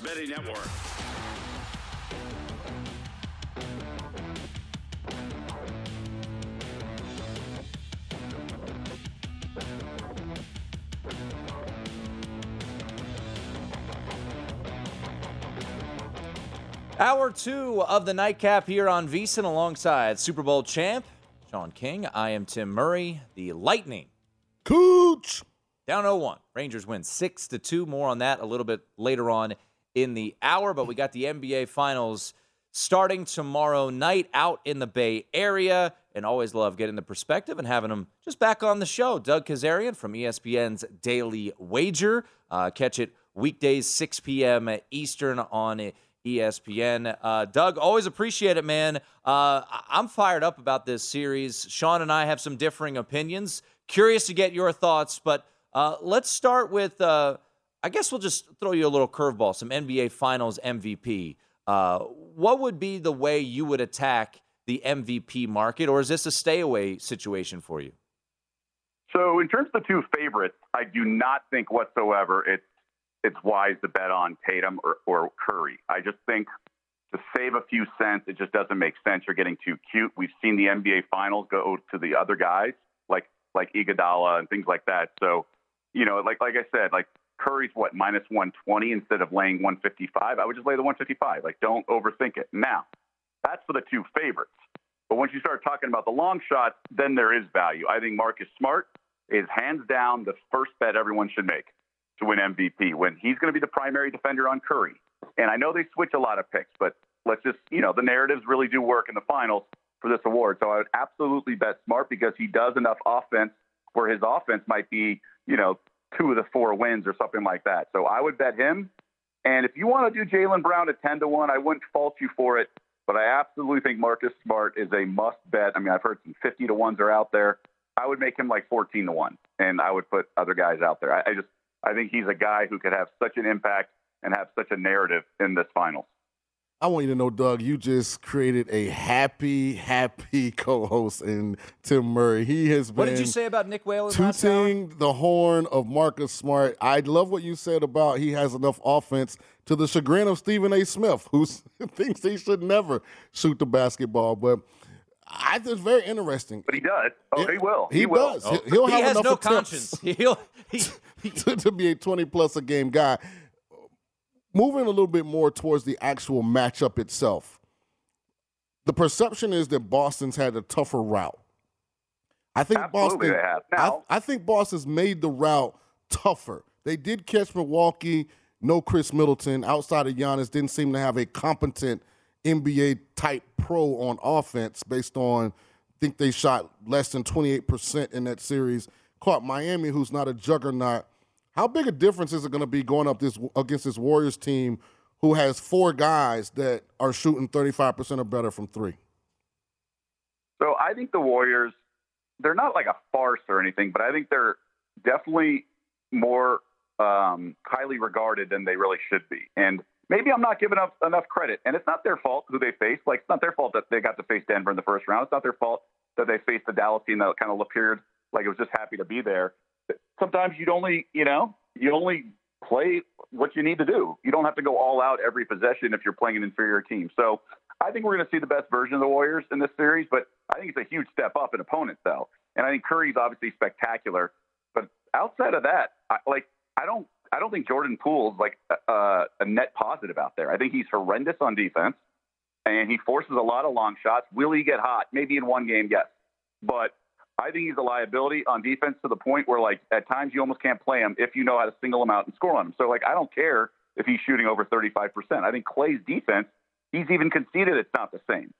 Sports Betting Network. Hour two of the nightcap here on VSIN alongside Super Bowl champ Sean King. I am Tim Murray. The Lightning. Cooch. Down 0-1. Rangers win 6 to 2. More on that a little bit later on in the hour, but we got the NBA finals starting tomorrow night out in the Bay Area. And always love getting the perspective and having them just back on the show. Doug Kezirian from ESPN's Daily Wager. Uh, catch it weekdays, 6 p.m. Eastern on ESPN. Uh, Doug, always appreciate it, man. Uh, I'm fired up about this series. Sean and I have some differing opinions. Curious to get your thoughts, but uh, let's start with. I guess we'll just throw you a little curveball. Some NBA Finals MVP. Uh, what would be the way you would attack the MVP market, or is this a stay away situation for you? So, in terms of the two favorites, I do not think whatsoever it's it's wise to bet on Tatum or, or Curry. I just think to save a few cents, it just doesn't make sense. You're getting too cute. We've seen the NBA Finals go to the other guys, like like Iguodala and things like that. So, you know, like like I said, like Curry's what minus 120 instead of laying 155. I would just lay the 155. Like, don't overthink it. Now, that's for the two favorites. But once you start talking about the long shots, then there is value. I think Marcus Smart is hands down the first bet everyone should make to win MVP when he's going to be the primary defender on Curry. And I know they switch a lot of picks, but let's just, you know, the narratives really do work in the finals for this award. So I would absolutely bet Smart because he does enough offense where his offense might be, you know, two of the four wins or something like that. So I would bet him. And if you want to do Jaylen Brown at 10 to 1, I wouldn't fault you for it. But I absolutely think Marcus Smart is a must bet. I mean, I've heard some 50 to 1s are out there. I would make him like 14 to 1, and I would put other guys out there. I, I just, I think he's a guy who could have such an impact and have such a narrative in this finals. I want you to know, Doug, you just created a happy, happy co-host in Tim Murray. He has been. What did you say about Nick Whalen? Tooting the horn of Marcus Smart. I love what you said about he has enough offense to the chagrin of Stephen A. Smith, who thinks he should never shoot the basketball. But I think it's very interesting. But he does. Oh, he will. He, He will. does. He'll- He'll he has enough no conscience. He'll, he, he, to, to be a 20 plus a game guy. Moving a little bit more towards the actual matchup itself, the perception is that Boston's had a tougher route. I think Absolutely Boston. have. I, Now- I think Boston's made the route tougher. They did catch Milwaukee. No Khris Middleton outside of Giannis didn't seem to have a competent NBA type pro on offense based on I think they shot less than 28% in that series. Caught Miami, who's not a juggernaut. How big a difference is it going to be going up this against this Warriors team who has four guys that are shooting 35% or better from three? So I think the Warriors, they're not like a farce or anything, but I think they're definitely more um, highly regarded than they really should be. And maybe I'm not giving up enough credit. And it's not their fault who they faced. Like, it's not their fault that they got to face Denver in the first round. It's not their fault that they faced the Dallas team that kind of appeared like it was just happy to be there. Sometimes you'd only, you know, you only play what you need to do. You don't have to go all out every possession if you're playing an inferior team. So I think we're going to see the best version of the Warriors in this series, but I think it's a huge step up in opponents, though. And I think Curry's obviously spectacular, but outside of that, I, like I don't, I don't think Jordan Poole's like a, a net positive out there. I think he's horrendous on defense, and he forces a lot of long shots. Will he get hot? Maybe in one game, yes, but I think he's a liability on defense to the point where, like, at times you almost can't play him if you know how to single him out and score on him. So, like, I don't care if he's shooting over 35%. I think Klay's defense, he's even conceded it's not the same.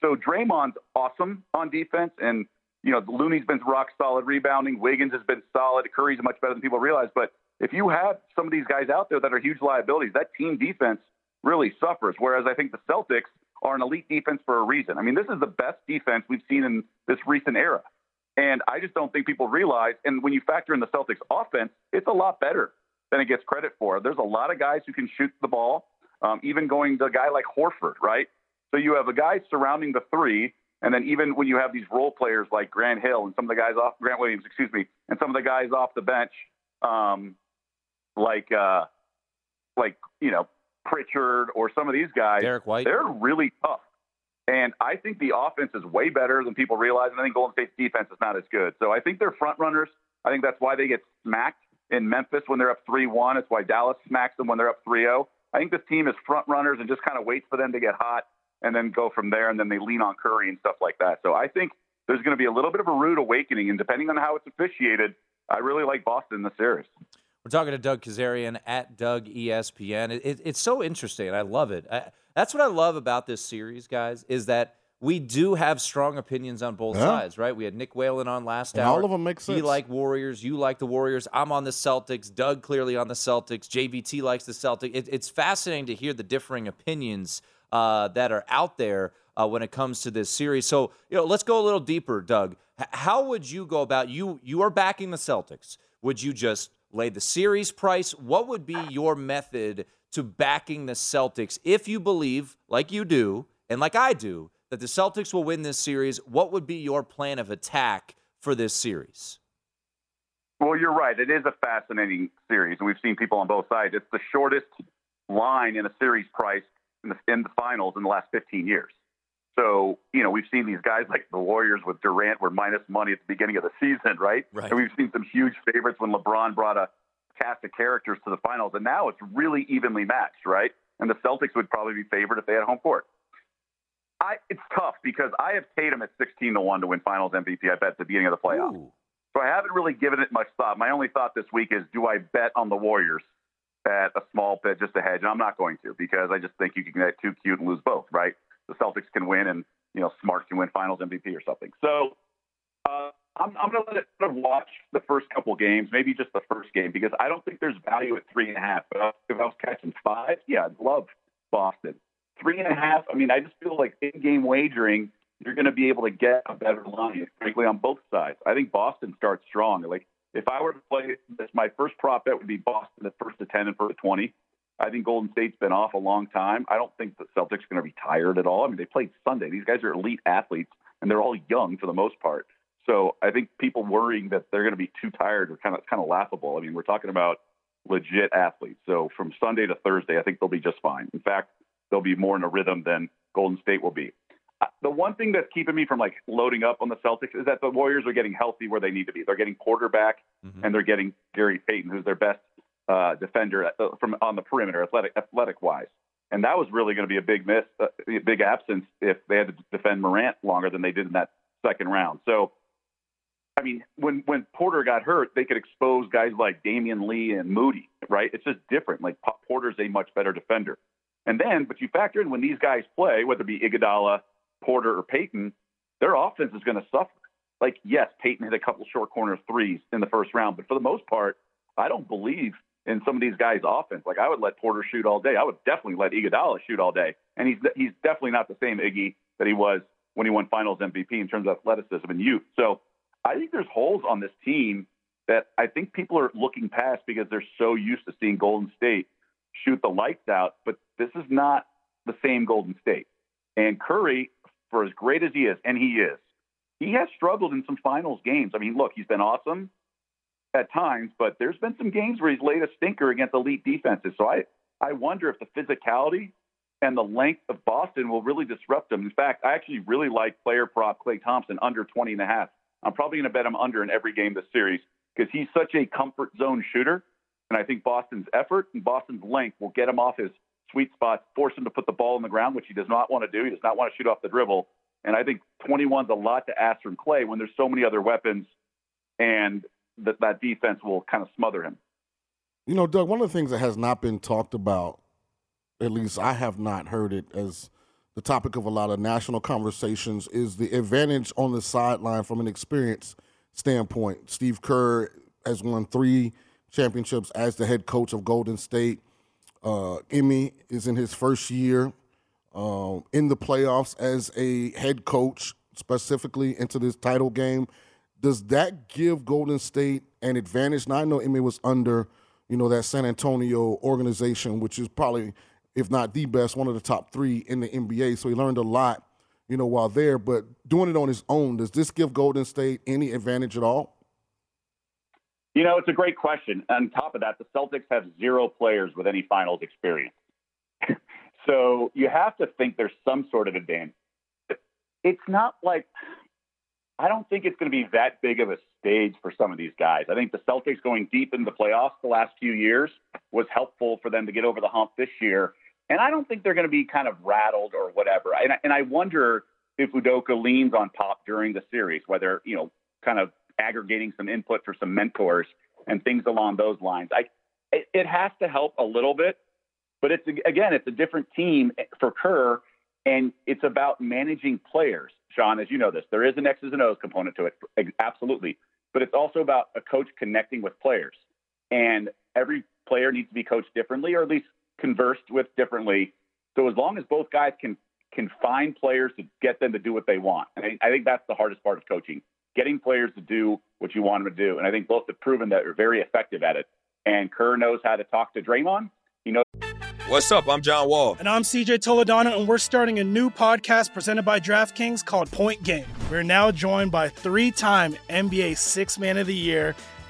So Draymond's awesome on defense, and you know Looney's been rock solid rebounding. Wiggins has been solid. Curry's much better than people realize. But if you have some of these guys out there that are huge liabilities, that team defense really suffers. Whereas I think the Celtics are an elite defense for a reason. I mean, this is the best defense we've seen in this recent era. And I just don't think people realize. And when you factor in the Celtics offense, it's a lot better than it gets credit for. There's a lot of guys who can shoot the ball, um, even going to a guy like Horford, right? So you have a guy surrounding the three, and then even when you have these role players like Grant Hill and some of the guys off Grant Williams, excuse me, and some of the guys off the bench, um, like uh, like you know Pritchard or some of these guys, Derrick White, they're really tough. And I think the offense is way better than people realize. And I think Golden State's defense is not as good. So I think they're front runners. I think that's why they get smacked in Memphis when they're up 3 1. It's why Dallas smacks them when they're up 3 0. I think this team is front runners and just kind of waits for them to get hot and then go from there. And then they lean on Curry and stuff like that. So I think there's going to be a little bit of a rude awakening. And depending on how it's officiated, I really like Boston in the series. We're talking to Doug Kezirian at Doug ESPN. It, it, it's so interesting, I love it. I, that's what I love about this series, guys, is that we do have strong opinions on both yeah. sides, right? We had Nick Whalen on last and hour. All of them make sense. You like Warriors. You like the Warriors. I'm on the Celtics. Doug clearly on the Celtics. JVT likes the Celtics. It, it's fascinating to hear the differing opinions uh, that are out there uh, when it comes to this series. So, you know, let's go a little deeper, Doug. H- how would you go about you? You are backing the Celtics. Would you just lay the series price? What would be your method to backing the Celtics if you believe, like you do, and like I do, that the Celtics will win this series, what would be your plan of attack for this series? Well, you're right. It is a fascinating series, and we've seen people on both sides. It's the shortest line in a series price in the, in the finals in the last 15 years. So, you know, we've seen these guys like the Warriors with Durant were minus money at the beginning of the season, right? right. And we've seen some huge favorites when LeBron brought a cast of characters to the finals, and now it's really evenly matched, right? And the Celtics would probably be favored if they had home court. I, it's tough because I have Tatum at 16 to 1 to win finals MVP, I bet, at the beginning of the playoffs. Ooh. So I haven't really given it much thought. My only thought this week is do I bet on the Warriors at a small bet just a hedge? And I'm not going to because I just think you can get too cute and lose both, right? The Celtics can win and, you know, Smart can win finals MVP or something. So I'm, I'm going to let it sort of watch the first couple games, maybe just the first game, because I don't think there's value at three and a half. But if I was catching five, yeah, I'd love Boston. Three and a half, I mean, I just feel like in game wagering, you're going to be able to get a better line, frankly, on both sides. I think Boston starts strong. Like, if I were to play this, my first prop bet would be Boston at first to 10 and for the 20. I think Golden State's been off a long time. I don't think the Celtics are going to be tired at all. I mean, they played Sunday. These guys are elite athletes, and they're all young for the most part. So I think people worrying that they're going to be too tired are kind of kind of laughable. I mean, we're talking about legit athletes. So from Sunday to Thursday, I think they'll be just fine. In fact, they'll be more in a rhythm than Golden State will be. Uh, the one thing that's keeping me from like loading up on the Celtics is that the Warriors are getting healthy where they need to be. They're getting Porter back, mm-hmm. and they're getting Gary Payton, who's their best uh, defender uh, from on the perimeter, athletic athletic wise. And that was really going to be a big miss, uh, a big absence if they had to defend Morant longer than they did in that second round. So I mean, when when Porter got hurt, they could expose guys like Damion Lee and Moody, right? It's just different. Like Porter's a much better defender. And then, but you factor in when these guys play, whether it be Iguodala, Porter, or Payton, their offense is going to suffer. Like, yes, Payton hit a couple short corner threes in the first round, but for the most part, I don't believe in some of these guys' offense. Like, I would let Porter shoot all day. I would definitely let Iguodala shoot all day. And he's he's definitely not the same Iggy that he was when he won Finals MVP in terms of athleticism and youth. So I think there's holes on this team that I think people are looking past because they're so used to seeing Golden State shoot the lights out. But this is not the same Golden State. And Curry, for as great as he is, and he is, he has struggled in some finals games. I mean, look, he's been awesome at times, but there's been some games where he's laid a stinker against elite defenses. So I, I wonder if the physicality and the length of Boston will really disrupt them. In fact, I actually really like player prop Klay Thompson under 20 and a half. I'm probably going to bet him under in every game this series because he's such a comfort zone shooter. And I think Boston's effort and Boston's length will get him off his sweet spot, force him to put the ball on the ground, which he does not want to do. He does not want to shoot off the dribble. And I think 21's a lot to ask from Klay when there's so many other weapons, and that that defense will kind of smother him. You know, Doug, one of the things that has not been talked about, at least I have not heard it as the topic of a lot of national conversations, is the advantage on the sideline from an experience standpoint. Steve Kerr has won three championships as the head coach of Golden State. Uh, Ime is in his first year uh, in the playoffs as a head coach, specifically into this title game. Does that give Golden State an advantage? Now I know Ime was under, you know, that San Antonio organization, which is probably, if not the best, one of the top three in the NBA. So he learned a lot, you know, while there. But doing it on his own, does this give Golden State any advantage at all? You know, it's a great question. On top of that, the Celtics have zero players with any finals experience. so you have to think there's some sort of advantage. It's not like I don't think it's going to be that big of a stage for some of these guys. I think the Celtics going deep in the playoffs the last few years was helpful for them to get over the hump this year. And I don't think they're going to be kind of rattled or whatever. And, and I wonder if Udoka leans on Pop during the series, whether, you know, kind of aggregating some input for some mentors and things along those lines. I, it, it has to help a little bit, but it's again, it's a different team for Kerr, and it's about managing players. Sean, as you know this, there is an X's and O's component to it, absolutely, but it's also about a coach connecting with players, and every player needs to be coached differently, or at least conversed with differently. So as long as both guys can can find players to get them to do what they want, and I, I think that's the hardest part of coaching getting players to do what you want them to do. And I think both have proven that they're very effective at it. And Kerr knows how to talk to Draymond. He knows. What's up? I'm John Wall. And I'm CJ Toledano, and we're starting a new podcast presented by DraftKings called Point Game. We're now joined by three time NBA Six Man of the Year,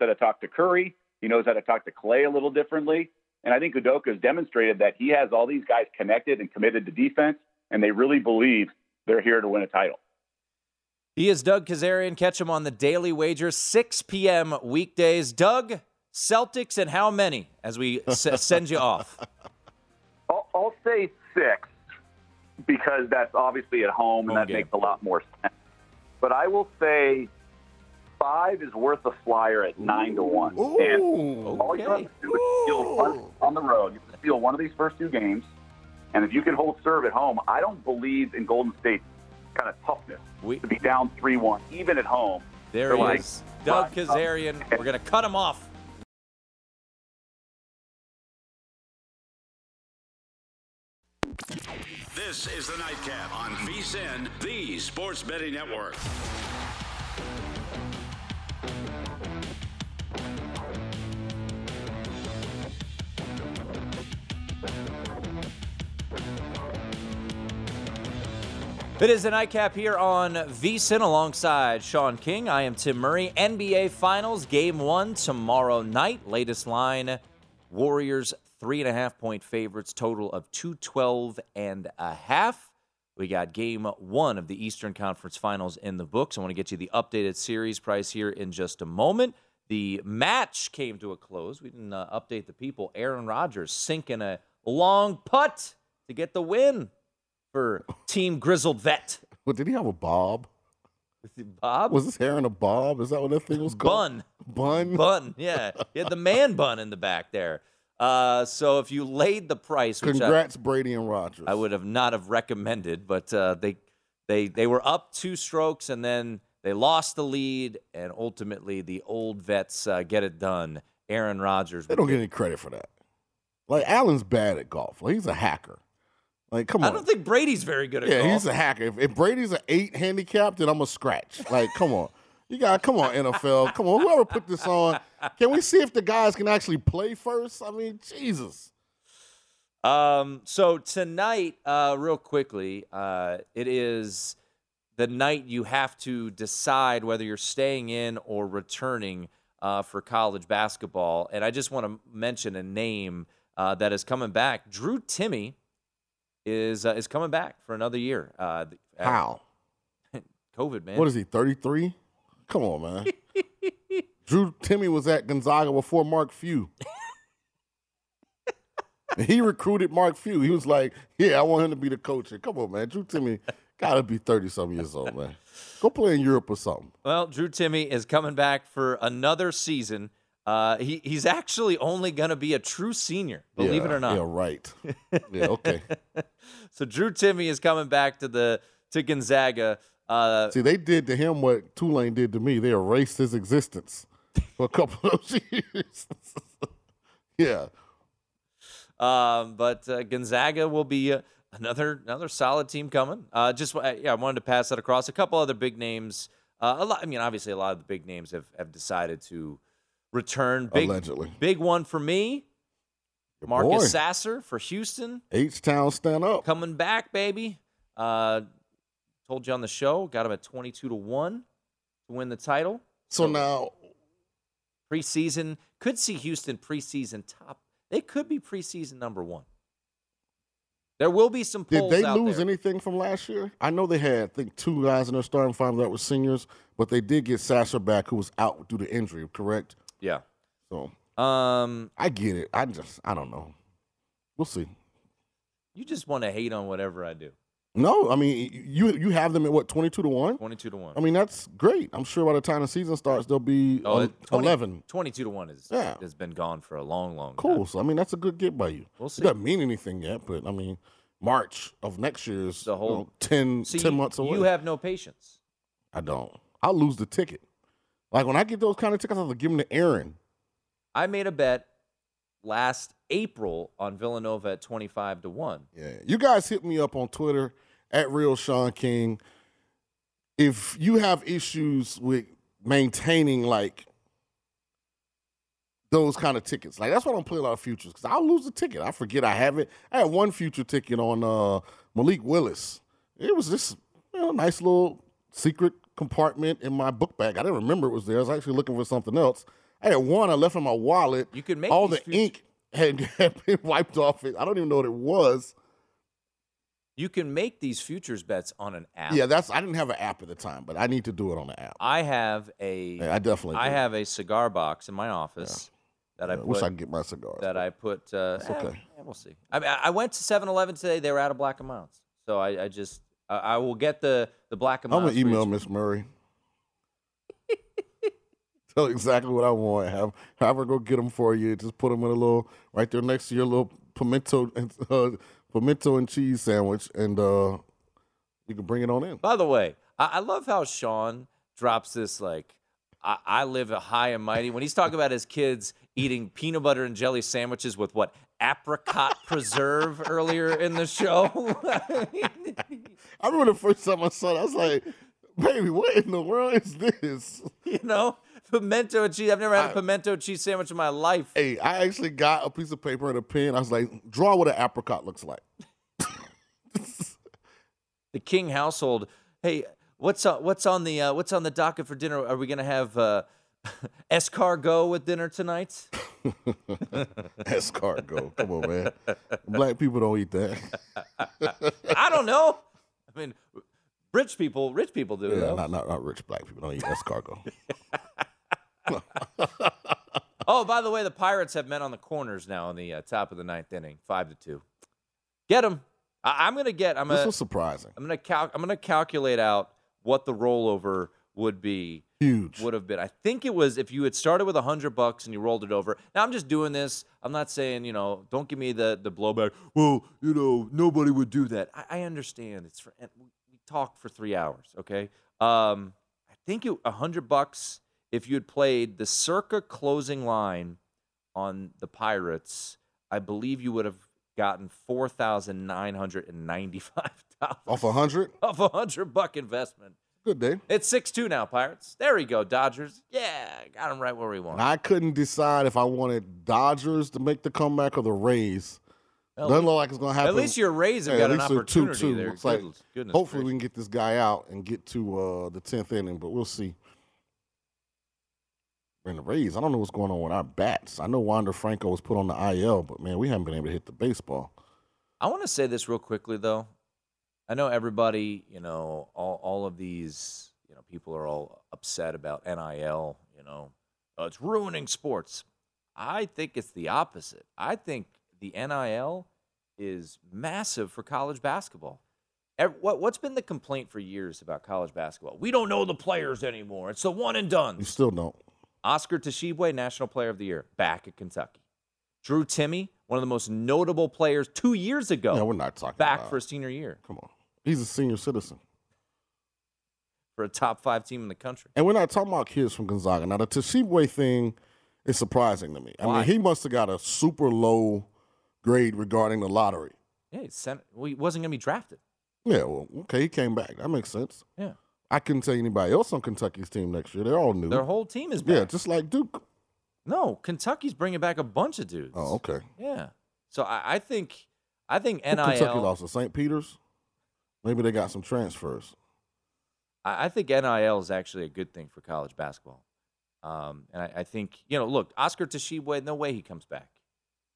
How to talk to Curry. He knows how to talk to Klay a little differently. And I think Udoka has demonstrated that he has all these guys connected and committed to defense, and they really believe they're here to win a title. He is Doug Kezirian. Catch him on the Daily Wager, 6 p.m. weekdays. Doug, Celtics and how many as we s- send you off? I'll, I'll, say six because that's obviously at home and that game. makes a lot more sense. But I will say five is worth a flyer at nine to one. Ooh, and okay. all you have to do is steal one on the road. You have to steal one of these first two games, and if you can hold serve at home, I don't believe in Golden State kind of toughness we, to be down 3 1, even at home. There he like, is. Doug Kezirian. We're going to cut him off. This is the Nightcap on VSIN, the Sports Betting Network. It is a nightcap here on VSIN alongside Sean King. I am Tim Murray. NBA Finals Game One tomorrow night. Latest line: Warriors three and a half point favorites, total of two twelve and a half. We got Game One of the Eastern Conference Finals in the books. I want to get you the updated series price here in just a moment. The match came to a close. We didn't uh, update the people. Aaron Rodgers sinking a long putt to get the win for Team Grizzled Vet. Well, did he have a bob? Bob? Was his hair in a bob? Is that what that thing was called? Bun. Bun? Bun, yeah. He had the man bun in the back there. Uh, so if you laid the price, which I- Congrats, Brady and Rodgers. I, would have not have recommended, but uh, they they they were up two strokes and then they lost the lead, and ultimately the old vets uh, get it done. Aaron Rodgers. They don't get any credit for that. Like Allen's bad at golf. Like he's a hacker. Like come on. I don't think Brady's very good at yeah, golf. he's a hacker. If, if Brady's an eight handicap, then I'm a scratch. Like, come on. You got come on, NFL. Come on. Whoever put this on, can we see if the guys can actually play first? I mean, Jesus. Um, so tonight, uh, real quickly, uh, it is the night you have to decide whether you're staying in or returning uh, for college basketball. And I just want to mention a name uh, that is coming back. Drew Timme is uh, is coming back for another year. Uh, th- How? COVID, man. What is he, 33? Come on, man. Drew Timme was at Gonzaga before Mark Few. He recruited Mark Few. He was like, Yeah, I want him to be the coach. here." Come on, man. Drew Timme gotta be 30 something years old, man. Go play in Europe or something. Well, Drew Timme is coming back for another season. Uh, he he's actually only going to be a true senior, believe it or not. Yeah, right. Yeah, okay. so Drew Timme is coming back to the to Gonzaga. Uh, See, they did to him what Tulane did to me. They erased his existence for a couple of years. yeah. um, but uh, Gonzaga will be uh, another another solid team coming. Uh, just yeah, I wanted to pass that across. A couple other big names. Uh, a lot. I mean, obviously, a lot of the big names have have decided to return. Big, Allegedly. big one for me. boy. Marcus Sasser for Houston. H Town stand up. coming back, baby. Uh, told you on the show, got him at twenty-two to one to win the title. So now preseason could see Houston preseason top. They could be preseason number one. There will be some Did they lose there. anything from last year? I know they had, I think, two guys in their starting five that were seniors, but they did get Sasser back, who was out due to injury, correct? Yeah. So Um, I get it. I just, I don't know. We'll see. you just want to hate on whatever I do. No, I mean, you you have them at what, 22 to 1? Twenty-two to one. I mean, that's great. I'm sure by the time the season starts, they'll be Oh, 20 11. 22 to one is Yeah. has been gone for a long, long time. Cool. time. So, I mean, that's a good get by you. We'll see. It doesn't mean anything yet, but I mean, March of next year is The whole- you know, 10, See, 10 you- months away. You have no patience. I don't. I'll lose the ticket. Like when I get those kind of tickets, I have to give them to Aaron. I made a bet last April on Villanova at twenty-five to one. Yeah. You guys hit me up on Twitter at Real Sean King. If you have issues with maintaining like those kind of tickets, like that's why I don't play a lot of futures because I'll lose the ticket. I forget I have it. I had one future ticket on uh, Malik Willis. It was this you know, nice little secret compartment in my book bag. I didn't remember it was there. I was actually looking for something else. I had one I left in my wallet. You could make all the ink had, had been wiped off it. I don't even know what it was. You can make these futures bets on an app. Yeah, that's. I didn't have an app at the time, but I need to do it on the app. I have a. Yeah, I definitely I do. have a cigar box in my office that I I put. wish I could get my cigars. that I put. Uh, eh, okay. we'll see. I, mean, I I went to 7-Eleven today. They were out of black amounts, so I, I just I, I will get the the black and I'm gonna email Miss Murray. Tell exactly what I want. Have have her go get them for you. Just put them in a little right there next to your little pimento and uh, pimento and cheese sandwich, and uh, you can bring it on in. By the way, I, I love how Sean drops this like. I, I live a high and mighty. When he's talking about his kids eating peanut butter and jelly sandwiches with what apricot preserve earlier in the show, I remember the first time I saw it, I was like, "Baby, what in the world is this?" you know, pimento cheese. I've never had a pimento cheese sandwich in my life. Hey, I actually got a piece of paper and a pen. I was like, "Draw what an apricot looks like." the King household. Hey, what's on, what's on the uh, what's on the docket for dinner? Are we gonna have uh, escargot with dinner tonight? Escargot. Come on, man. Black people don't eat that. I don't know. I mean, rich people, rich people do. Yeah, though. not, not not rich black people don't eat escargot. Oh, by the way, the Pirates have men on the corners now in the uh, top of the ninth inning, five to two. Get them. I- I'm gonna get. I'm this gonna. was surprising. I'm gonna cal- I'm gonna calculate out what the rollover would be. Huge. Would have been. I think it was if you had started with a hundred bucks and you rolled it over. Now I'm just doing this. I'm not saying you know. Don't give me the the blowback. Well, you know, nobody would do that. I, I understand. It's for, we talked for three hours. Okay. Um, I think it a hundred bucks if you had played the circa closing line on the Pirates. I believe you would have gotten four thousand nine hundred and ninety-five dollars Off a hundred? off a hundred buck investment. Good day. It's six two now, Pirates. There we go, Dodgers. Yeah, got them right where we want. I couldn't decide if I wanted Dodgers to make the comeback or the Rays. Well, Doesn't look like it's going to happen. at least your Rays have Yeah, got an opportunity 2-2. there. Looks like Goodness- hopefully we can get this guy out and get to uh, the tenth inning, but we'll see. And the Rays, I don't know what's going on with our bats. I know Wander Franco was put on the IL, but man, we haven't been able to hit the baseball. I want to say this real quickly, though. I know everybody, you know, all, all of these, you know, people are all upset about NIL, you know, oh, it's ruining sports. I think it's the opposite. I think the NIL is massive for college basketball. What, what's been the complaint for years about college basketball? We don't know the players anymore. It's the one and done. You still don't. Oscar Tshiebwe, National Player of the Year, back at Kentucky. Drew Timme, one of the most notable players two years ago. No, we're not talking back about- for a senior year Come on. He's a senior citizen. for a top five team in the country. And we're not talking about kids from Gonzaga. Now, the Tshiebwe thing is surprising to me. I mean, he must have got a super low grade regarding the lottery. Yeah, he, sent, well, he wasn't going to be drafted. Yeah, well, okay, he came back. That makes sense. Yeah. I couldn't tell anybody else on Kentucky's team next year. They're all new. Their whole team is back. Yeah, just like Duke. No, Kentucky's bringing back a bunch of dudes. Oh, okay. Yeah. So I, I think I think Who Kentucky NIL. lost to St. Peter's. Maybe they got some transfers. I I think NIL is actually a good thing for college basketball. Um, and I, I think, you know, look, Oscar Tshiebwe, no way he comes back.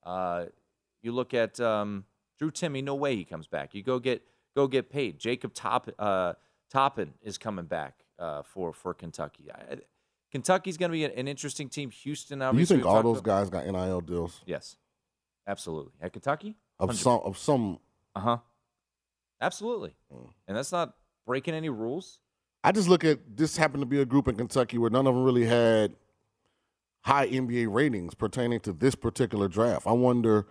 Uh, you look at um, Drew Timme, no way he comes back. You go get go get paid. Jacob Top, uh, Toppin is coming back uh, for for Kentucky. I, Kentucky's going to be an, an interesting team. Houston, Do you think all those about- guys got NIL deals Yes, absolutely. At Kentucky, of some of some? uh huh, absolutely. Mm. And that's not breaking any rules. I just look at this happened to be a group in Kentucky where none of them really had high NBA ratings pertaining to this particular draft. I wonder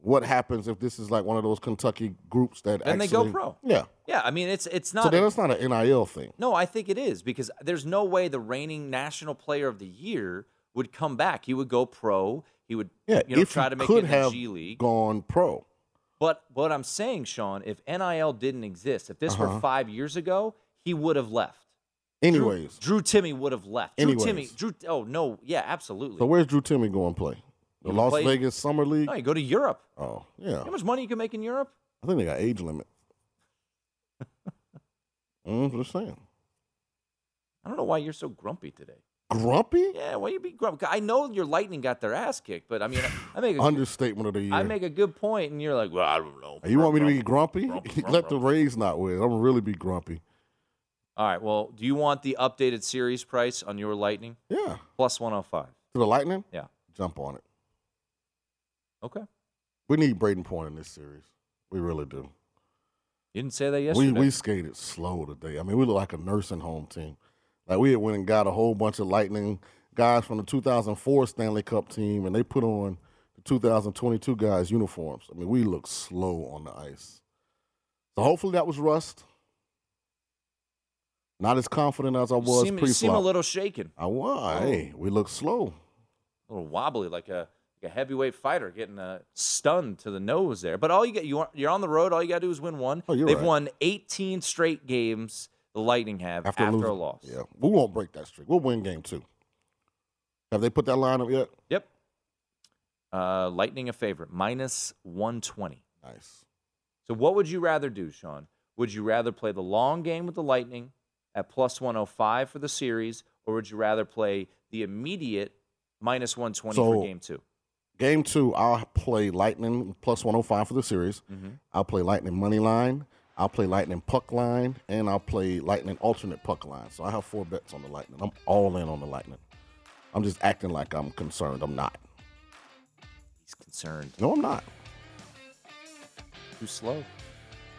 what happens if this is like one of those Kentucky groups that Then they go pro. Yeah. Yeah, I mean it's it's not. So then it's not an NIL thing. No, I think it is because there's no way the reigning national player of the year would come back. He would go pro. He would Yeah, you know, if try to make could it in the have G League. gone pro. But what I'm saying, Sean, if NIL didn't exist, if this were Uh-huh. five years ago, he would have left. Anyways, Drew, Drew Timme would have left. Drew Anyways. Timme, Drew. Oh no, yeah, absolutely. so where's Drew Timme going to play? The He Las plays- Vegas Summer League? no, you go to Europe. Oh, yeah. how much money you can make in Europe? I think they got age limit. mm, just saying. I don't know why you're so grumpy today. Grumpy? Yeah, why you be grumpy? I know your Lightning got their ass kicked, but I mean, I make a, Understatement of the year. I make a good point, and you're like, well, I don't know. you want me to be grumpy? Grumpy, Let the grumpy. Rays not win. I'm gonna really be grumpy. All right. Well, do you want the updated series price on your Lightning? Yeah. Plus 105. To the Lightning? Yeah. Jump on it. Okay. We need Brayden Point in this series. We really do. You didn't say that yesterday. We we skated slow today. I mean, we look like a nursing home team. Like we had went and got a whole bunch of Lightning guys from the 2004 Stanley Cup team, and they put on the 2022 guys' uniforms. I mean, we look slow on the ice. So hopefully that was rust. Not as confident as I was seem, you seem a little shaken, I was. Hey, we look slow. a little wobbly, like a like a heavyweight fighter getting uh, stunned to the nose there. But all you get, you are, you're on the road. All you got to do is win one. Oh, They've right. won 18 straight games. The Lightning have after, losing. a loss. Yeah, we won't break that streak. We'll win game two. Have they put that line up yet? Yep. Uh, Lightning a favorite, minus 120. Nice. So what would you rather do, Sean? Would you rather play the long game with the Lightning at plus 105 for the series, or would you rather play the immediate minus 120 So- for game two? Game two, I'll play Lightning plus 105 for the series. Mhm. I'll play Lightning money line. I'll play Lightning puck line, and I'll play Lightning alternate puck line. So I have four bets on the Lightning. I'm all in on the Lightning. I'm just acting like I'm concerned. I'm not. He's concerned. No, I'm not. Too slow.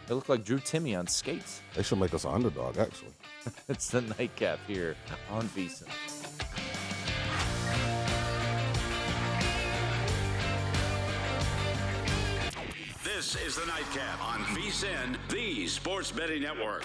They look like Drew Timme on skates. They should make us an underdog, actually. it's the nightcap here on VSiN. This is the Nightcap on VSIN, the Sports Betting Network.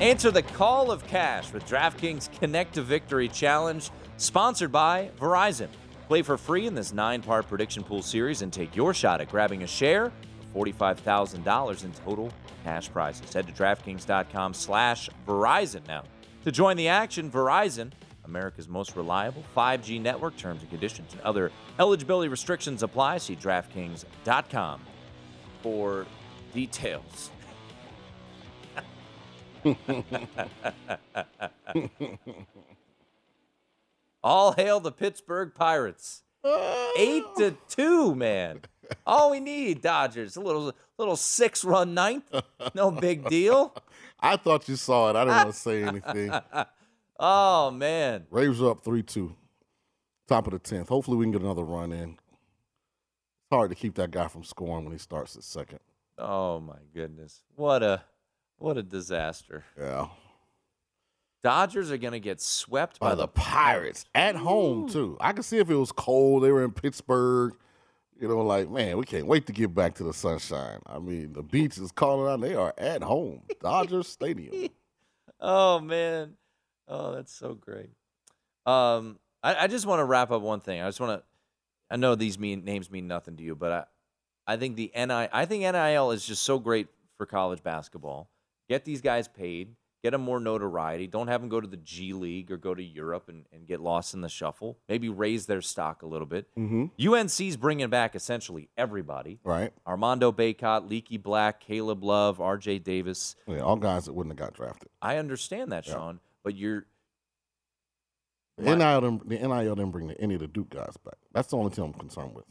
Answer the call of cash with DraftKings Connect to Victory Challenge, sponsored by Verizon. Play for free in this nine part prediction pool series and take your shot at grabbing a share of $45,000 in total cash prizes. Head to DraftKings.com slash Verizon now. To join the action, Verizon, America's most reliable 5G network, terms and conditions and other eligibility restrictions apply. See DraftKings.com for details. All hail the Pittsburgh Pirates. Eight to two, man. All we need, Dodgers. A little little six run ninth. No big deal. I thought you saw it. I didn't want to say anything. oh man. Rays are up 3 2. Top of the 10th. Hopefully, we can get another run in. It's hard to keep that guy from scoring when he starts at second. Oh my goodness. What a what a disaster. Yeah. Dodgers are gonna get swept by, By the Pirates at home, too. I could see if it was cold, they were in Pittsburgh. You know, like, man, we can't wait to get back to the sunshine. I mean, the beach is calling out. They are at home. Dodgers Stadium. Oh man. Oh, that's so great. Um, I, I just want to wrap up one thing. I just want to. I know these mean names mean nothing to you, but I, I think the NI, I think NIL is just so great for college basketball. Get these guys paid. Get them more notoriety. Don't have them go to the G League or go to Europe and, and get lost in the shuffle. Maybe raise their stock a little bit. Mm-hmm. UNC's bringing back essentially everybody. Right. Armando Bacot, Leaky Black, Caleb Love, R.J. Davis. Yeah, all guys that wouldn't have got drafted. I understand that, Yeah. Sean, but you're The NIL, didn't, the NIL didn't bring any of the Duke guys back. That's the only team I'm concerned with.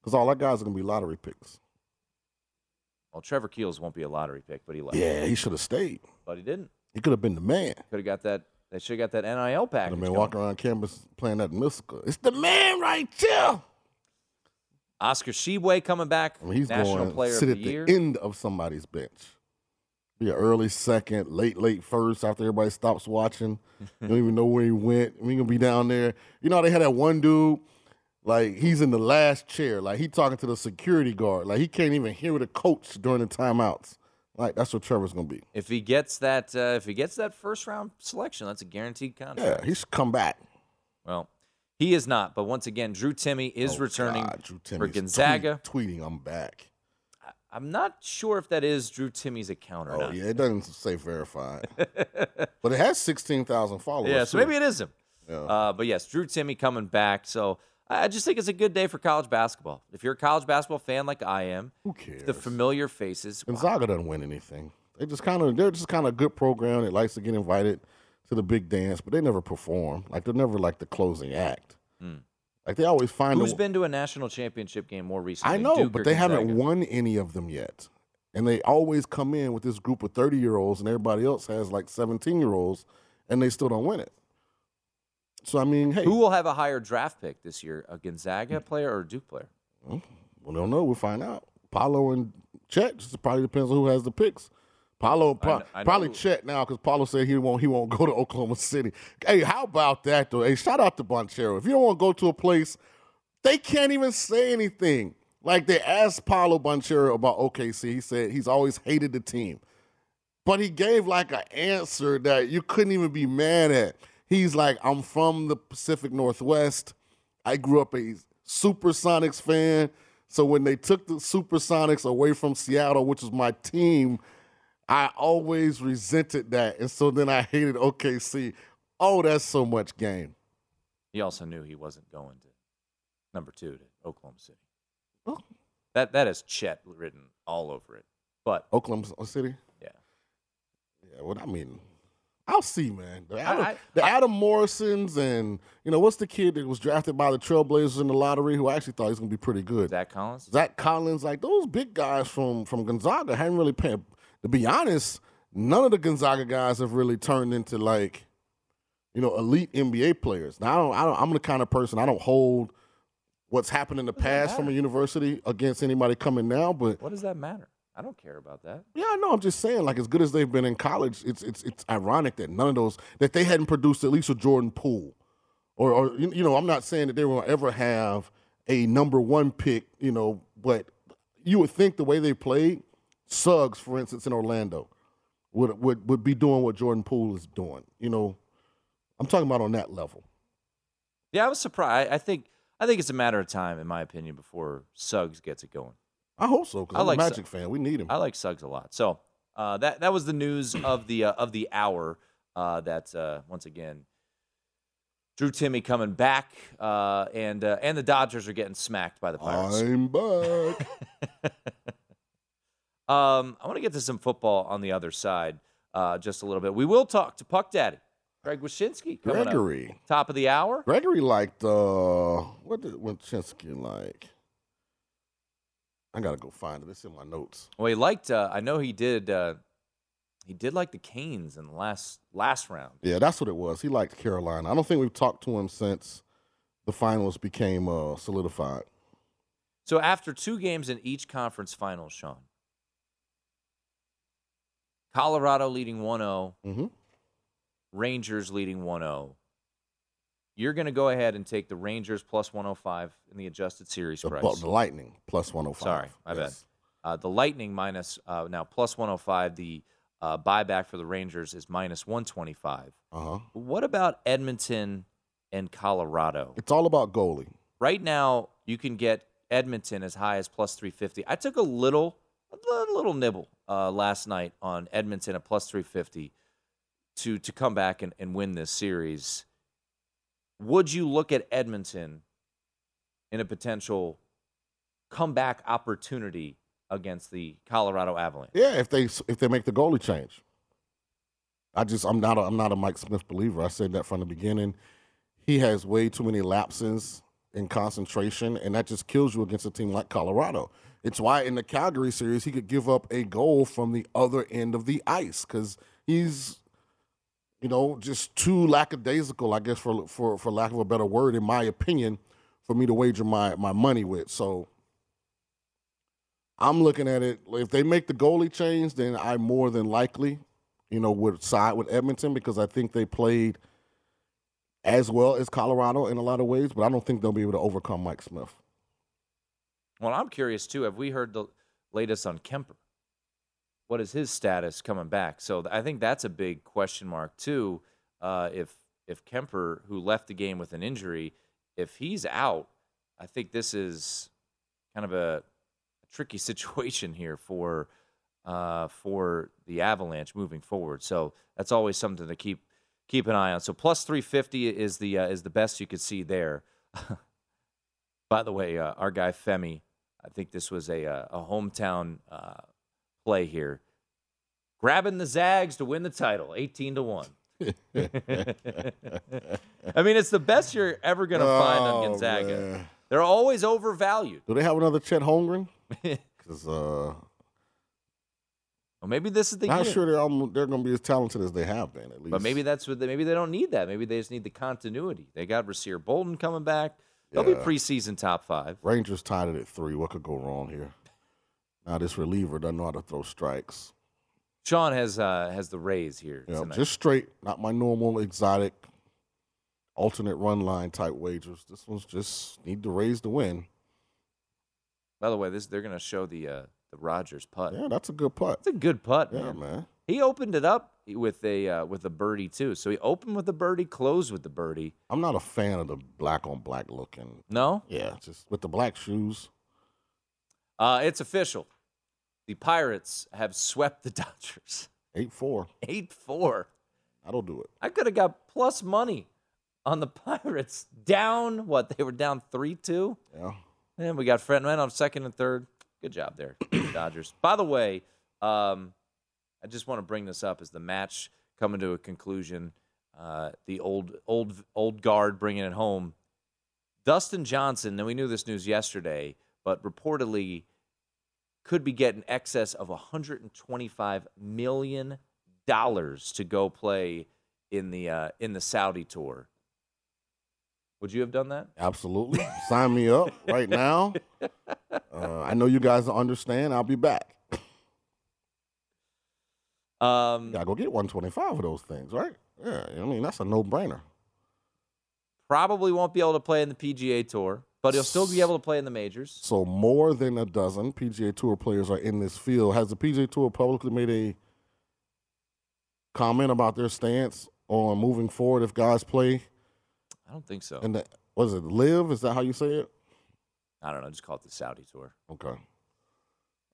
Because all our guys are going to be lottery picks. well. Trevor Keels won't be a lottery pick, but he left. Yeah, he should have stayed. but he didn't. He could have been the man. Could have got that. They should have got that NIL Could package. have been going. walking around campus playing that musical. It's the man right there. Oscar Tshiebwe coming back, I mean, he's National going Player sit of at the Year. the end of somebody's bench. Be an early second, late, late first after everybody stops watching. you don't even know where he went. We gonna be down there. You know, they had that one dude, like he's in the last chair. Like he talking to the security guard. Like he can't even hear the coach during the timeouts. Like that's what Trevor's gonna be. If he gets that, uh, if he gets that first round selection, that's a guaranteed contract. Yeah, he should come back. Well, he is not. But once again, Drew Timme is Oh, returning God, Drew for Gonzaga. tweet- tweeting, I'm back. I'm not sure if that is Drew Timme's account or Oh not. yeah, it doesn't say verified, but it has sixteen thousand followers. Yeah, so too. maybe it is him. Yeah. Uh, but yes, Drew Timme coming back. So I just think it's a good day for college basketball. If you're a college basketball fan like I am, Who cares? the familiar faces. Gonzaga doesn't win anything. They just kind of they're just kind of a good program that likes to get invited to the big dance, but they never perform. Like they're never like the closing act. Hmm. Like they always find Who's a, been to a national championship game more recently? I know, Duke but they haven't won any of them yet. And they always come in with this group of 30 year olds, and everybody else has like 17 year olds, and they still don't win it. So, I mean, hey, Who will have a higher draft pick this year, a Gonzaga player or a Duke player? we don't know. We'll find out. Paolo and Chet, just probably depends on who has the picks. Paolo, pro- kn- I know probably Chet now because Paolo said he won't he won't go to Oklahoma City. Hey, how about that though? Hey, shout out to Banchero. If you don't want to go to a place, they can't even say anything. Like they asked Paolo Banchero about OKC. He said he's always hated the team, but he gave like an answer that you couldn't even be mad at. He's like, I'm from the Pacific Northwest. I grew up a Supersonics fan. So when they took the Supersonics away from Seattle, which was my team, I always resented that, and so then I hated OKC. Oh, that's so much game. He also knew he wasn't going to number two to Oklahoma City. Oh. That that is Chet written all over it. But Oklahoma City. Yeah. Yeah. What I mean, I'll see, man. The Adam, I- the Adam Morrisons and you know what's the kid that was drafted by the Trailblazers in the lottery who I actually thought he was gonna be pretty good. Zach Collins. Zach Collins, like those big guys from from Gonzaga, hadn't really paid. To be honest, none of the Gonzaga guys have really turned into like, you know, elite NBA players. Now I don't, I don't I'm the kind of person I don't hold what's happened in the past from a university against anybody coming now, but what does that matter? I don't care about that. yeah, I know. I'm just saying, like, as good as they've been in college, it's it's it's ironic that none of those that they hadn't produced at least a Jordan Poole, or or you know, I'm not saying that they will ever have a number one pick, you know, but you would think the way they played, Suggs, for instance, in Orlando, would would would be doing what Jordan Poole is doing. You know, I'm talking about on that level. Yeah, I was surprised. I think I think it's a matter of time, in my opinion, before Suggs gets it going. I hope so because I I'm like a Magic fan. We need him. I like Suggs a lot. So uh, that that was the news of the uh, of the hour. Uh, that uh, once again, Drew Timme coming back, uh, and uh, and the Dodgers are getting smacked by the Pirates. I'm back. Um, I want to get to some football on the other side uh, just a little bit. We will talk to Puck Daddy, Greg Wyshynski, coming up. Gregory. top of the hour. Gregory liked uh what did like? I gotta go find it. It's in my notes. Well, he liked. Uh, I know he did. Uh, he did like the Canes in the last last round. Yeah, that's what it was. He liked Carolina. I don't think we've talked to him since the finals became uh solidified. So after two games in each conference finals, Sean, Colorado leading 1-0, Mhm. Rangers leading 1-0. You're going to go ahead and take the Rangers plus 105 in the adjusted series The, price. the Lightning plus one oh five. Sorry, my bad. Uh, the Lightning minus uh, now plus 105. The uh, buyback for the Rangers is minus 125. Uh-huh. What about Edmonton and Colorado? It's all about goalie. Right now, you can get Edmonton as high as plus 350. I took a little, a little nibble uh, last night on Edmonton at plus 350 to to come back and, and win this series. Would you look at Edmonton in a potential comeback opportunity against the Colorado Avalanche? Yeah, if they if they make the goalie change. I just I'm not a, I'm not a Mike Smith believer. I said that from the beginning. He has way too many lapses in concentration, and that just kills you against a team like Colorado. It's why in the Calgary series he could give up a goal from the other end of the ice because he's, you know, just too lackadaisical. I guess for for for lack of a better word, in my opinion, for me to wager my my money with. So I'm looking at it. If they make the goalie change, then I more than likely, you know, would side with Edmonton because I think they played as well as Colorado in a lot of ways, but I don't think they'll be able to overcome Mike Smith. Well, I'm curious too. Have we heard the latest on Kuemper? What is his status coming back? So I think that's a big question mark too. Uh, if if Kuemper, who left the game with an injury, if he's out, I think this is kind of a, a tricky situation here for uh, for the Avalanche moving forward. So that's always something to keep keep an eye on. So plus 350 is the uh, is the best you could see there. By the way, uh, our guy Femi, I think this was a uh, a hometown uh, play here, grabbing the Zags to win the title, eighteen to one. I mean, it's the best you're ever going to find on Oh, Gonzaga. man. They're always overvalued. Do they have another Chet Holmgren? Because uh, Well, maybe this is the not year. sure they're they're going to be as talented as they have been. At least, But maybe that's what they, maybe they don't need that. Maybe they just need the continuity. They got Rasir Bolton coming back. They'll be preseason top five. Rangers tied it at three. What could go wrong here? Now this reliever doesn't know how to throw strikes. Sean has uh, has the Rays here Yeah, tonight. just straight, not my normal exotic alternate run line type wagers. This one's just need to raise the win. By the way, this they're going to show the uh, the Rodgers putt. Yeah, that's a good putt. It's a good putt, Yeah, man. man. He opened it up with a uh, with a birdie too. So he opened with the birdie, closed with the birdie. I'm not a fan of the black on black looking. No, Yeah, just with the black shoes. uh, it's official. The Pirates have swept the Dodgers. 8 4. 8 4. That'll do it. I could have got plus money on the Pirates down. What? They were down 3 2? Yeah. And we got Fred Wren on second and third. Good job there, Dodgers. By the way, um, I just want to bring this up as the match coming to a conclusion. Uh, the old, old, old guard bringing it home. Dustin Johnson. Now we knew this news yesterday, but reportedly could be getting excess of 125 million dollars to go play in the uh, in the Saudi tour. Would you have done that? Absolutely. Sign me up right now. Uh, I know you guys understand. I'll be back. Um, Gotta go get 125 of those things, right? Yeah, I mean that's a no-brainer. Probably won't be able to play in the PGA Tour, but he'll still be able to play in the majors. So more than a dozen PGA Tour players are in this field. Has the PGA Tour publicly made a comment about their stance on moving forward if guys play? I don't think so. And is it? Live? Is that how you say it? I don't know. Just call it the Saudi Tour. Okay.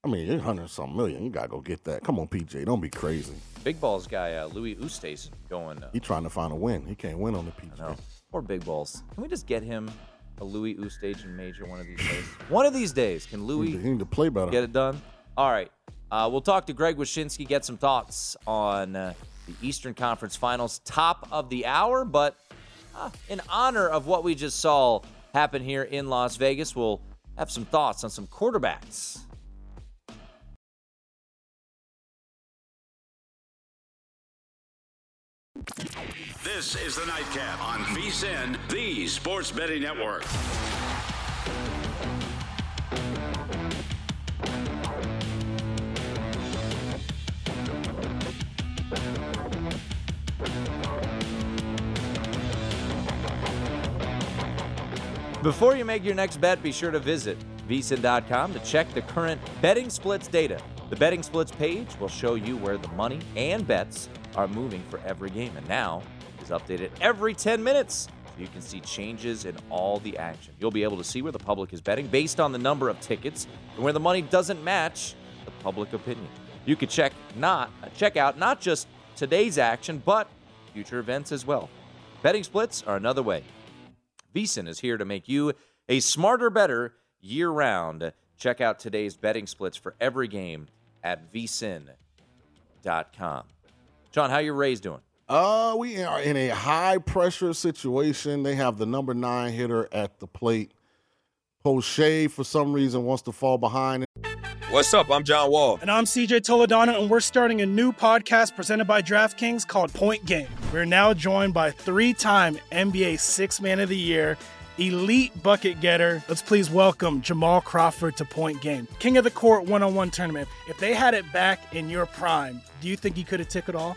I mean, you're hundred some million. You gotta go get that. Come on, PJ. Don't be crazy. Big balls guy uh, Louis Oosthuizen going. Uh, He trying to find a win. He can't win on the PJ. no, or big balls. Can we just get him a Louis Oosthuizen major one of these days? One of these days, can Louis he need to play better. get it done? All right. Uh, we'll talk to Greg Wyshynski, get some thoughts on uh, the Eastern Conference Finals, top of the hour. But uh, in honor of what we just saw happen here in Las Vegas, we'll have some thoughts on some quarterbacks. This is the Nightcap on VSIN, the Sports Betting Network. Before you make your next bet, be sure to visit vsin.com to check the current betting splits data. The betting splits page will show you where the money and bets are moving for every game, and now is updated every 10 minutes. You can see changes in all the action. You'll be able to see where the public is betting based on the number of tickets and where the money doesn't match the public opinion. You can check not uh, check out not just today's action, but future events as well. Betting splits are another way VSIN is here to make you a smarter, better year round. Check out today's betting splits for every game at vsin.com. John, how are your Rays doing? Uh, we are in a high pressure situation. They have the number nine hitter at the plate. Poche, for some reason, wants to fall behind. What's up? I'm John Wall. And I'm CJ Toledano, and we're starting a new podcast presented by DraftKings called Point Game. We're now joined by three time NBA Six Man of the Year, elite bucket getter. Let's please welcome Jamal Crawford to Point Game, King of the Court one on one tournament. If they had it back in your prime, do you think you could have took it all?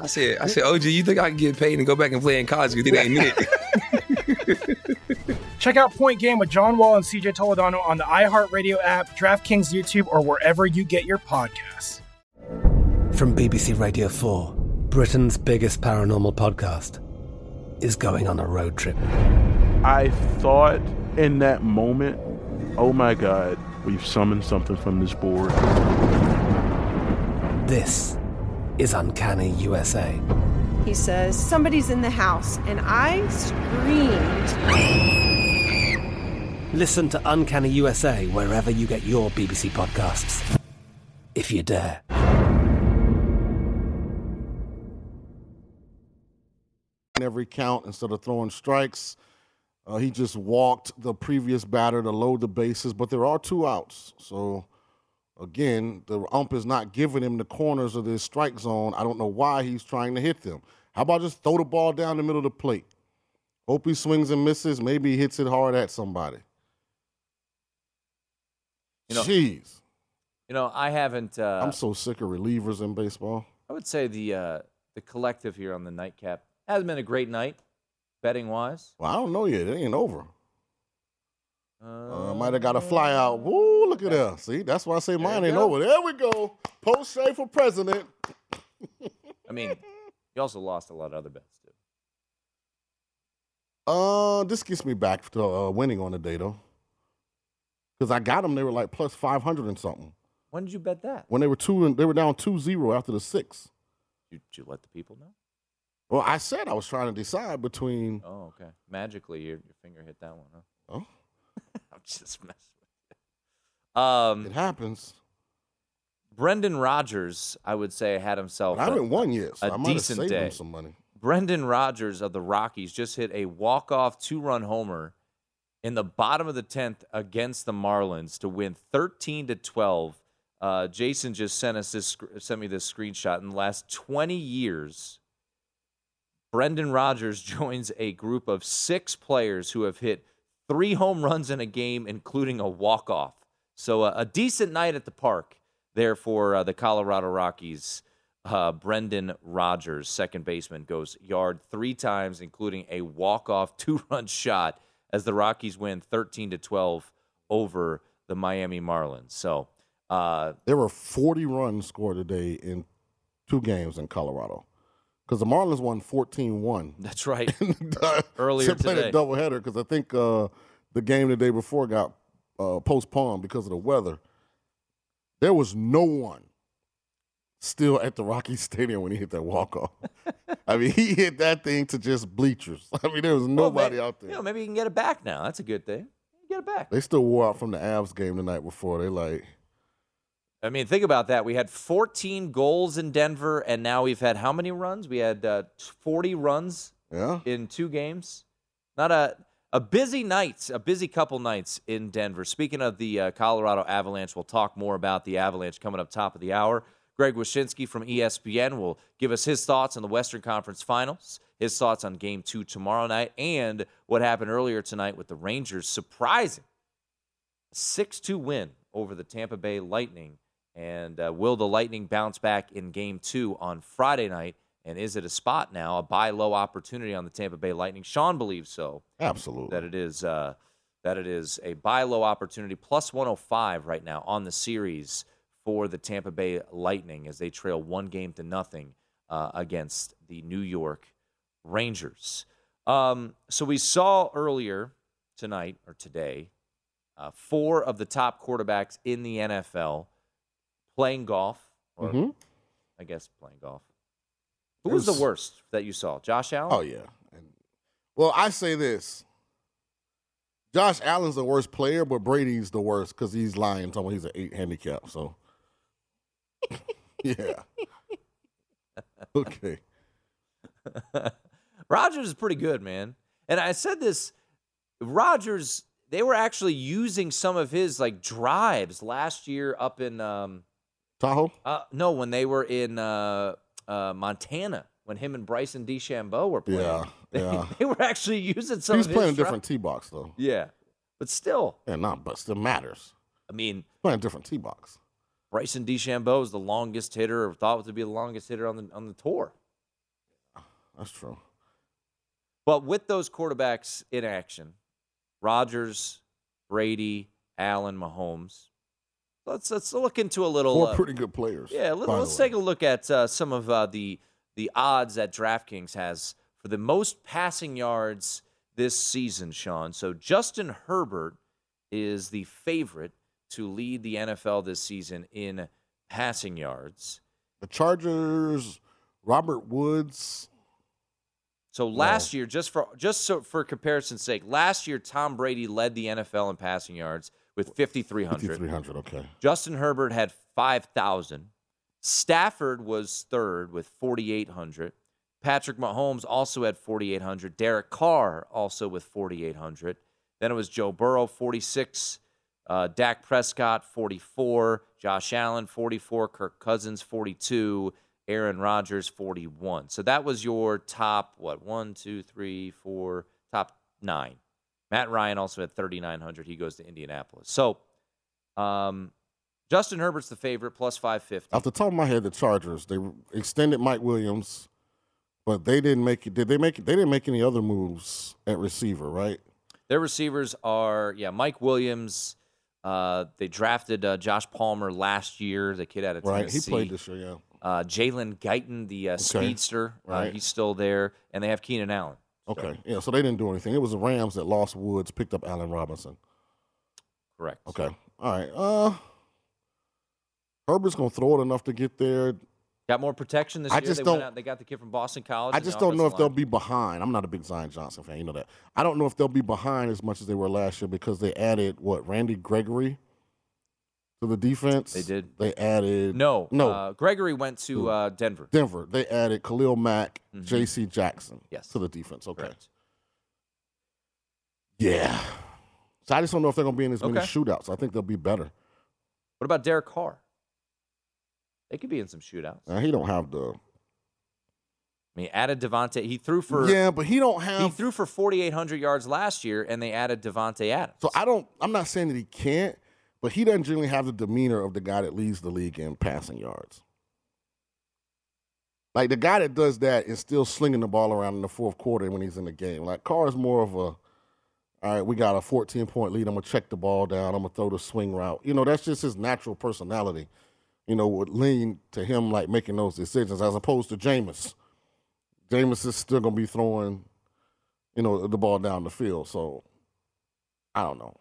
I said, I said, OG, you think I can get paid and go back and play in college? Because it ain't it. Check out Point Game with John Wall and CJ Toledano on the iHeartRadio app, DraftKings YouTube, or wherever you get your podcasts. From BBC Radio 4, Britain's biggest paranormal podcast is going on a road trip. I thought in that moment, oh my God, we've summoned something from this board. This is Uncanny USA. He says, Somebody's in the house. And I screamed. Listen to Uncanny USA wherever you get your BBC podcasts, if you dare. every count instead of throwing strikes. Uh, he just walked the previous batter to load the bases, but there are two outs. So, again, the ump is not giving him the corners of this strike zone. I don't know why he's trying to hit them. How about just throw the ball down the middle of the plate? Hope he swings and misses. Maybe he hits it hard at somebody. You know- Jeez. You know, I haven't. Uh, I'm so sick of relievers in baseball. I would say the uh, the collective here on the nightcap hasn't been a great night, betting wise. Well, I don't know yet. It ain't over. Uh, might have got a fly out. Woo, look at that. See, that's why I say mine ain't go. over. There we go. Poche for president. I mean, you also lost a lot of other bets too. Uh, this gets me back to uh, winning on the day though, because I got them. They were like plus five hundred and something When did you bet that? when they were two and they were down 2-0 after the six. Did you let the people know? Well, I said I was trying to decide between. Oh, okay. Magically, your your finger hit that one, huh? Oh, I'm just messing with you. Um, it happens. Brendan Rodgers, I would say, had himself. But I a- haven't won yet, so a I might have decent saved day. him some money. Brendan Rodgers of the Rockies just hit a walk-off two-run homer in the bottom of the tenth against the Marlins to win thirteen to twelve. Uh, Jason just sent us this sent me this screenshot. In the last twenty years, Brendan Rodgers joins a group of six players who have hit three home runs in a game, including a walk-off. So uh, a decent night at the park there for uh, the Colorado Rockies. Uh, Brendan Rodgers, second baseman, goes yard three times, including a walk-off two-run shot as the Rockies win 13 to 12 over the Miami Marlins. So uh, There were 40 runs scored today in two games in Colorado. Because the Marlins won 14 1. that's right. Earlier They played today. a doubleheader because I think uh, the game the day before got uh, postponed because of the weather. There was no one still at the Rocky Stadium when he hit that walk off. I mean, he hit that thing to just bleachers. I mean, there was Well, nobody out there. You know, maybe you can get it back now. That's a good thing. Get it back. They still wore out from the Avs game the night before. They like, I mean, think about that. We had 14 goals in Denver, and now we've had how many runs? We had uh, 40 runs yeah. in two games. Not a a busy night, a busy couple nights in Denver. Speaking of the uh, Colorado Avalanche, we'll talk more about the Avalanche coming up top of the hour. Greg Wyshynski from ESPN will give us his thoughts on the Western Conference Finals, his thoughts on Game Two tomorrow night, and what happened earlier tonight with the Rangers surprising six-two win over the Tampa Bay Lightning. And uh, will the Lightning bounce back in Game Two on Friday night? And is it a spot now, a buy low opportunity on the Tampa Bay Lightning? Sean believes so. Absolutely. That it is uh, that it is a buy low opportunity plus 105 right now on the series for the Tampa Bay Lightning as they trail one game to nothing uh, against the New York Rangers. Um, so we saw earlier tonight or today uh, four of the top quarterbacks in the NFL playing golf, or Mhm. I guess playing golf. Who was the worst that you saw? Josh Allen? oh, yeah. And, well, I say this Josh Allen's the worst player, but Brady's the worst because he's lying, talking about he's an eight handicap. So, yeah. Okay. Rodgers is pretty good, man. And I said this Rodgers, they were actually using some of his like drives last year up in um Tahoe? uh no, when they were in uh uh Montana when him and Bryson DeChambeau were playing. Yeah, They, yeah. they were actually using some He's playing a different tee box, though. Yeah. But still, Yeah, not, but still matters. I mean, Playing a different tee box. Bryson DeChambeau is the longest hitter, or thought to be the longest hitter on the on the tour. That's true. But with those quarterbacks in action, Rodgers, Brady, Allen, Mahomes, let's let's look into a little. Four uh, pretty good players. yeah, let, us take a look at uh, some of uh, the the odds that DraftKings has for the most passing yards this season, Sean. So Justin Herbert is the favorite to lead the NFL this season in passing yards. The Chargers, Robert Woods. So last year, just for just so for comparison's sake, last year Tom Brady led the NFL in passing yards with 5,300. 5,300, okay. Justin Herbert had 5,000. Stafford was third with 4,800. Patrick Mahomes also had 4,800. Derek Carr also with 4,800. Then it was Joe Burrow, 46. Uh, Dak Prescott, 44. Josh Allen, 44. Kirk Cousins, 42. Aaron Rodgers, 41. So that was your top, what, one, two, three, four, top nine. Matt Ryan also had 3,900. He goes to Indianapolis. So um, Justin Herbert's the favorite, plus 550. Off the top of my head, the Chargers they extended Mike Williams, but they didn't make it. Did they make it? They didn't make any other moves at receiver, right? Their receivers are, yeah, Mike Williams. Uh, they drafted uh, Josh Palmer last year, the kid out of Right. He played this year, yeah. Uh, Jalen Guyton, the uh, speedster, uh, Right. he's still there, and they have Keenan Allen. Okay, yeah. So they didn't do anything. It was the Rams that lost Woods, picked up Allen Robinson. Correct. Okay. All right. Uh, Herbert's gonna throw it enough to get there. Got more protection this I year. just they don't- Went out, they got the kid from Boston College. I just don't know if offensive they'll be behind. I'm not a big Zion Johnson fan. You know that. I don't know if they'll be behind as much as they were last year because they added what Randy Gregory to the defense. They did. They added No, no Uh, Gregory went to uh, Denver. Denver. They added Khalil Mack, Mhm. J.C. Jackson Yes. to the defense. Okay. Correct. Yeah. So I just don't know if they're going to be in as many Okay. shootouts. I think they'll be better. What about Derek Carr? They could be in some shootouts. Now, he don't have the. I mean, added Davante. He threw for yeah, but he don't have. he threw for 4,800 yards last year, and they added Davante Adams. So I don't. I'm not saying that he can't, but he doesn't generally have the demeanor of the guy that leads the league in passing yards. Like the guy that does that is still slinging the ball around in the fourth quarter when he's in the game. Like Carr is more of a, all right, we got a 14 point lead. I'm gonna check the ball down. I'm gonna throw the swing route. You know, that's just his natural personality. You know, would lean to him like making those decisions as opposed to Jameis. Jameis is still gonna be throwing, you know, the ball down the field. So I don't know.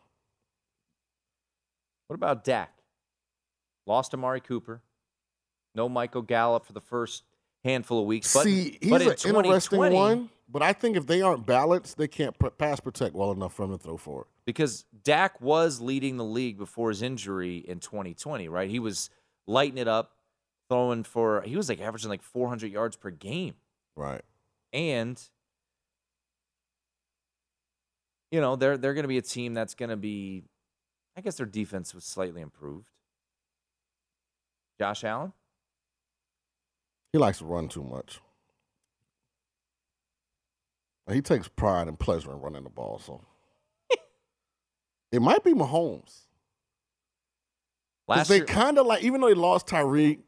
What about Dak? Lost Amari Cooper. No Michael Gallup for the first handful of weeks. But, See, he's but in an interesting one, but I think if they aren't balanced, they can't pass protect well enough for him to throw for it. because Dak was leading the league before his injury in 2020, right? He was lighting it up, throwing for he was like averaging like 400 yards per game, Right. and you know they're they're going to be a team that's going to be, I guess their defense was slightly improved. Josh Allen, He likes to run too much. He takes pride and pleasure in running the ball, so it might be Mahomes. last year. they kind of like, even though they lost Tyreek,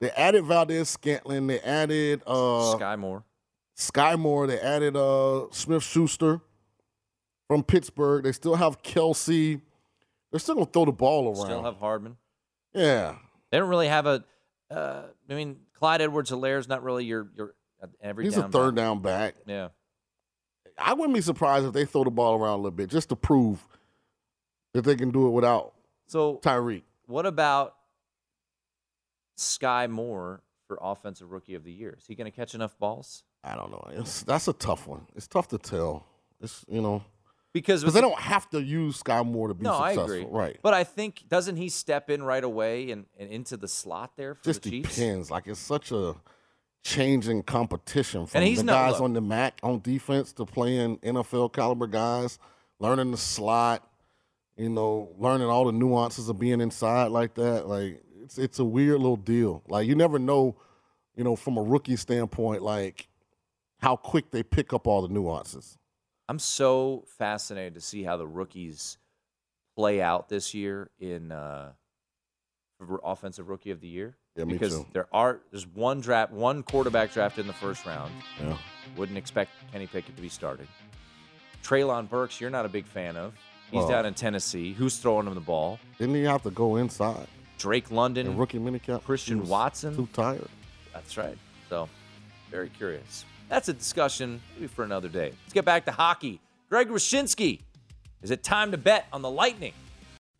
they added Valdes-Scantling, they added uh, Skyy Moore. Skyy Moore, they added uh, Smith Schuster from Pittsburgh. They still have Kelce. They're still gonna throw the ball around. Still have Hardman. yeah, They don't really have a. Uh, I mean, Clyde Edwards-Helaire is not really your your every. he's a third back. down back. Yeah. I wouldn't be surprised if they throw the ball around a little bit just to prove that they can do it without So Tyreek. What about Skyy Moore for Offensive Rookie of the Year? Is he going to catch enough balls? I don't know. It's, that's a tough one. It's tough to tell. It's you know Because because they don't have to use Skyy Moore to be No, I successful, agree. right? But I think doesn't he step in right away and, and into the slot there for Just the Chiefs? Just depends. Like it's such a changing competition from the not- guys look. on the MAC on defense to playing NFL caliber guys, learning the slot, you know, learning all the nuances of being inside like that. Like it's it's a weird little deal. Like you never know, you know, from a rookie standpoint, like how quick they pick up all the nuances. I'm so fascinated to see how the rookies play out this year in uh, Offensive Rookie of the Year. Yeah, me because there are there's one draft, one quarterback drafted in the first round. Yeah. Wouldn't expect Kenny Pickett to be started. Treylon Burks, you're not a big fan of. He's Well- down in Tennessee. Who's throwing him the ball? Didn't he have to go inside? Drake London, In rookie minicamp, Christian Watson. too tired. That's right. So, very curious. That's a discussion maybe for another day. Let's get back to hockey. Greg Wyshynski, is it time to bet on the Lightning?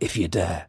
if you dare.